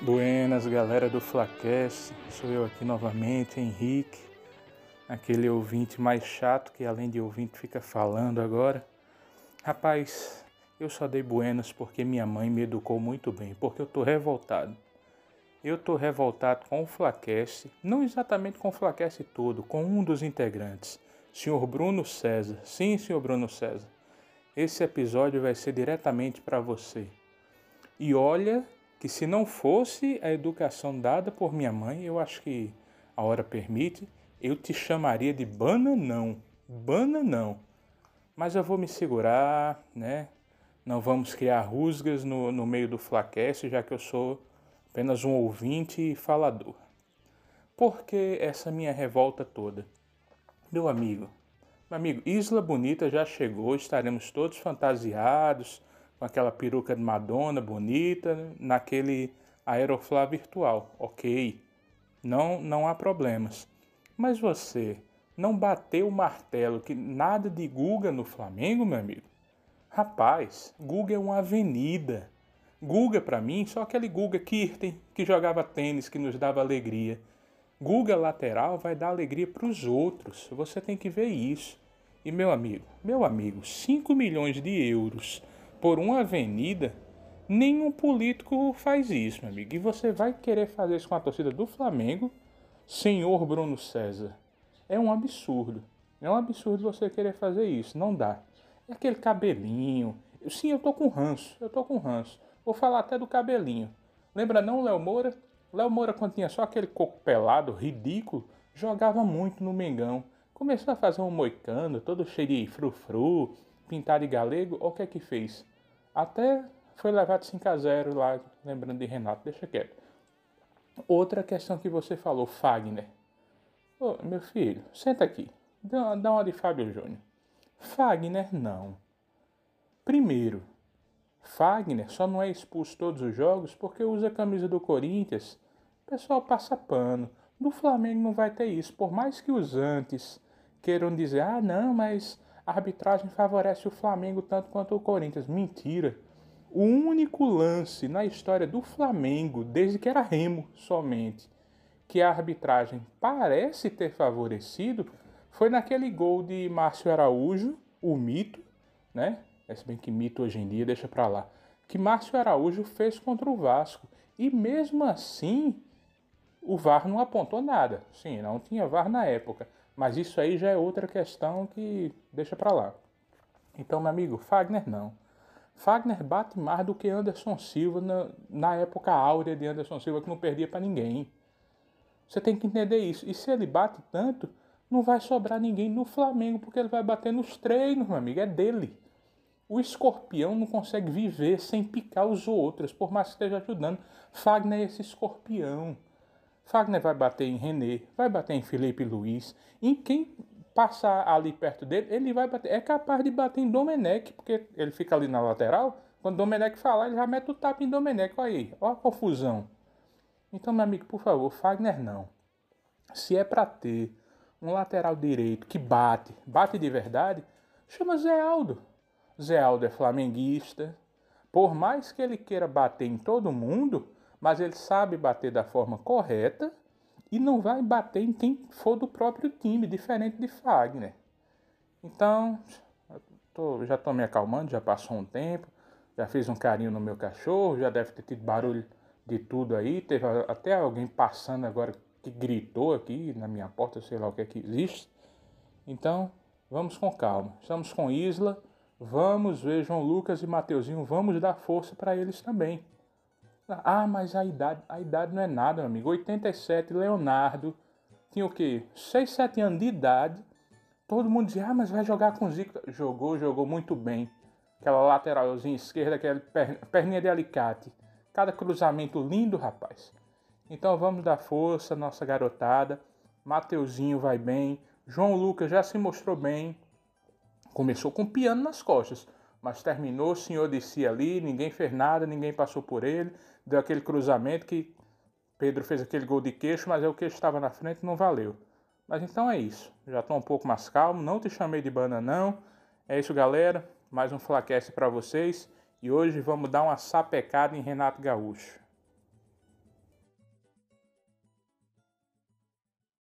Buenas, galera do Flacast. Sou eu aqui novamente, Henrique, aquele ouvinte mais chato que além de ouvinte fica falando agora. Rapaz, eu só dei buenas porque minha mãe me educou muito bem, porque eu tô revoltado. Eu tô revoltado com o Flacast, não exatamente com o Flacast todo, com um dos integrantes, senhor Bruno César. Sim, senhor Bruno César. Esse episódio vai ser diretamente para você. E olha que se não fosse a educação dada por minha mãe, eu acho que a hora permite, eu te chamaria de bananão. Bananão. Mas eu vou me segurar, né? Não vamos criar rusgas no, no meio do Flacast, já que eu sou apenas um ouvinte e falador. Por que essa minha revolta toda? Meu amigo, meu amigo, Isla Bonita já chegou, estaremos todos fantasiados, com aquela peruca de Madonna bonita, naquele Aeroflá virtual. Ok, não, não há problemas. Mas você não bateu o martelo que nada de Guga no Flamengo, meu amigo? Rapaz, Guga é uma avenida. Guga, para mim, só aquele Guga Kirten que jogava tênis, que nos dava alegria. Guga lateral vai dar alegria para os outros. Você tem que ver isso. E meu amigo, meu amigo, 5 milhões de euros por uma avenida, nenhum político faz isso, meu amigo. E você vai querer fazer isso com a torcida do Flamengo, senhor Bruno César. É um absurdo. É um absurdo você querer fazer isso. Não dá. É aquele cabelinho. Sim, eu tô com ranço. Eu tô com ranço. Vou falar até do cabelinho. Lembra não, Léo Moura? Léo Moura, quando tinha só aquele coco pelado, ridículo, jogava muito no Mengão. Começou a fazer um moicano, todo cheio de frufru, pintado de galego, o que é que fez? Até foi levado 5 a 0 lá, lembrando de Renato, deixa quieto. Outra questão que você falou, Fagner. Ô, meu filho, senta aqui. Dá, dá uma de Fábio Júnior. Fagner não. Primeiro, Fagner só não é expulso todos os jogos porque usa a camisa do Corinthians. O pessoal passa pano. No Flamengo não vai ter isso. Por mais que os antes queiram dizer, ah, não, mas a arbitragem favorece o Flamengo tanto quanto o Corinthians. Mentira. O único lance na história do Flamengo, desde que era Remo somente, que a arbitragem parece ter favorecido, foi naquele gol de Márcio Araújo, o mito, né? É se bem que mito hoje em dia deixa para lá, que Márcio Araújo fez contra o Vasco. E mesmo assim, o VAR não apontou nada. Sim, não tinha VAR na época. Mas isso aí já é outra questão que deixa para lá. Então, meu amigo, Fagner não. Fagner bate mais do que Anderson Silva na, na época áurea de Anderson Silva, que não perdia para ninguém. Você tem que entender isso. E se ele bate tanto, não vai sobrar ninguém no Flamengo, porque ele vai bater nos treinos, meu amigo. É dele. O escorpião não consegue viver sem picar os outros, por mais que esteja ajudando. Fagner é esse escorpião. Fagner vai bater em René, vai bater em Felipe Luiz, em quem passar ali perto dele, ele vai bater. É capaz de bater em Domenech, porque ele fica ali na lateral. Quando Domenech falar, ele já mete o tapa em Domenech. Olha aí, olha a confusão. Então, meu amigo, por favor, Fagner não. Se é para ter um lateral direito que bate, bate de verdade, chama Zé Aldo. Zé Aldo é flamenguista. Por mais que ele queira bater em todo mundo, mas ele sabe bater da forma correta e não vai bater em quem for do próprio time, diferente de Fagner. Então, tô, já estou me acalmando, já passou um tempo, já fiz um carinho no meu cachorro, já deve ter tido barulho de tudo aí. Teve até alguém passando agora que gritou aqui na minha porta, sei lá o que é que existe. Então, vamos com calma. Estamos com Isla, vamos ver João Lucas e Mateuzinho, vamos dar força para eles também. Ah, mas a idade, a idade não é nada, meu amigo. 87, Leonardo, tinha o quê? 6, 7 anos de idade. Todo mundo dizia, ah, mas vai jogar com Zico. Jogou, jogou muito bem. Aquela lateralzinha esquerda, aquela perninha de alicate. Cada cruzamento lindo, rapaz. Então vamos dar força, nossa garotada. Mateuzinho vai bem. João Lucas já se mostrou bem. Começou com piano nas costas mas terminou, o senhor descia ali, ninguém fez nada, ninguém passou por ele, deu aquele cruzamento que Pedro fez aquele gol de queixo, mas é o queixo estava na frente não valeu. Mas então é isso, já estou um pouco mais calmo, não te chamei de bananão. É isso, galera, mais um Flacast para vocês e hoje vamos dar uma sapecada em Renato Gaúcho.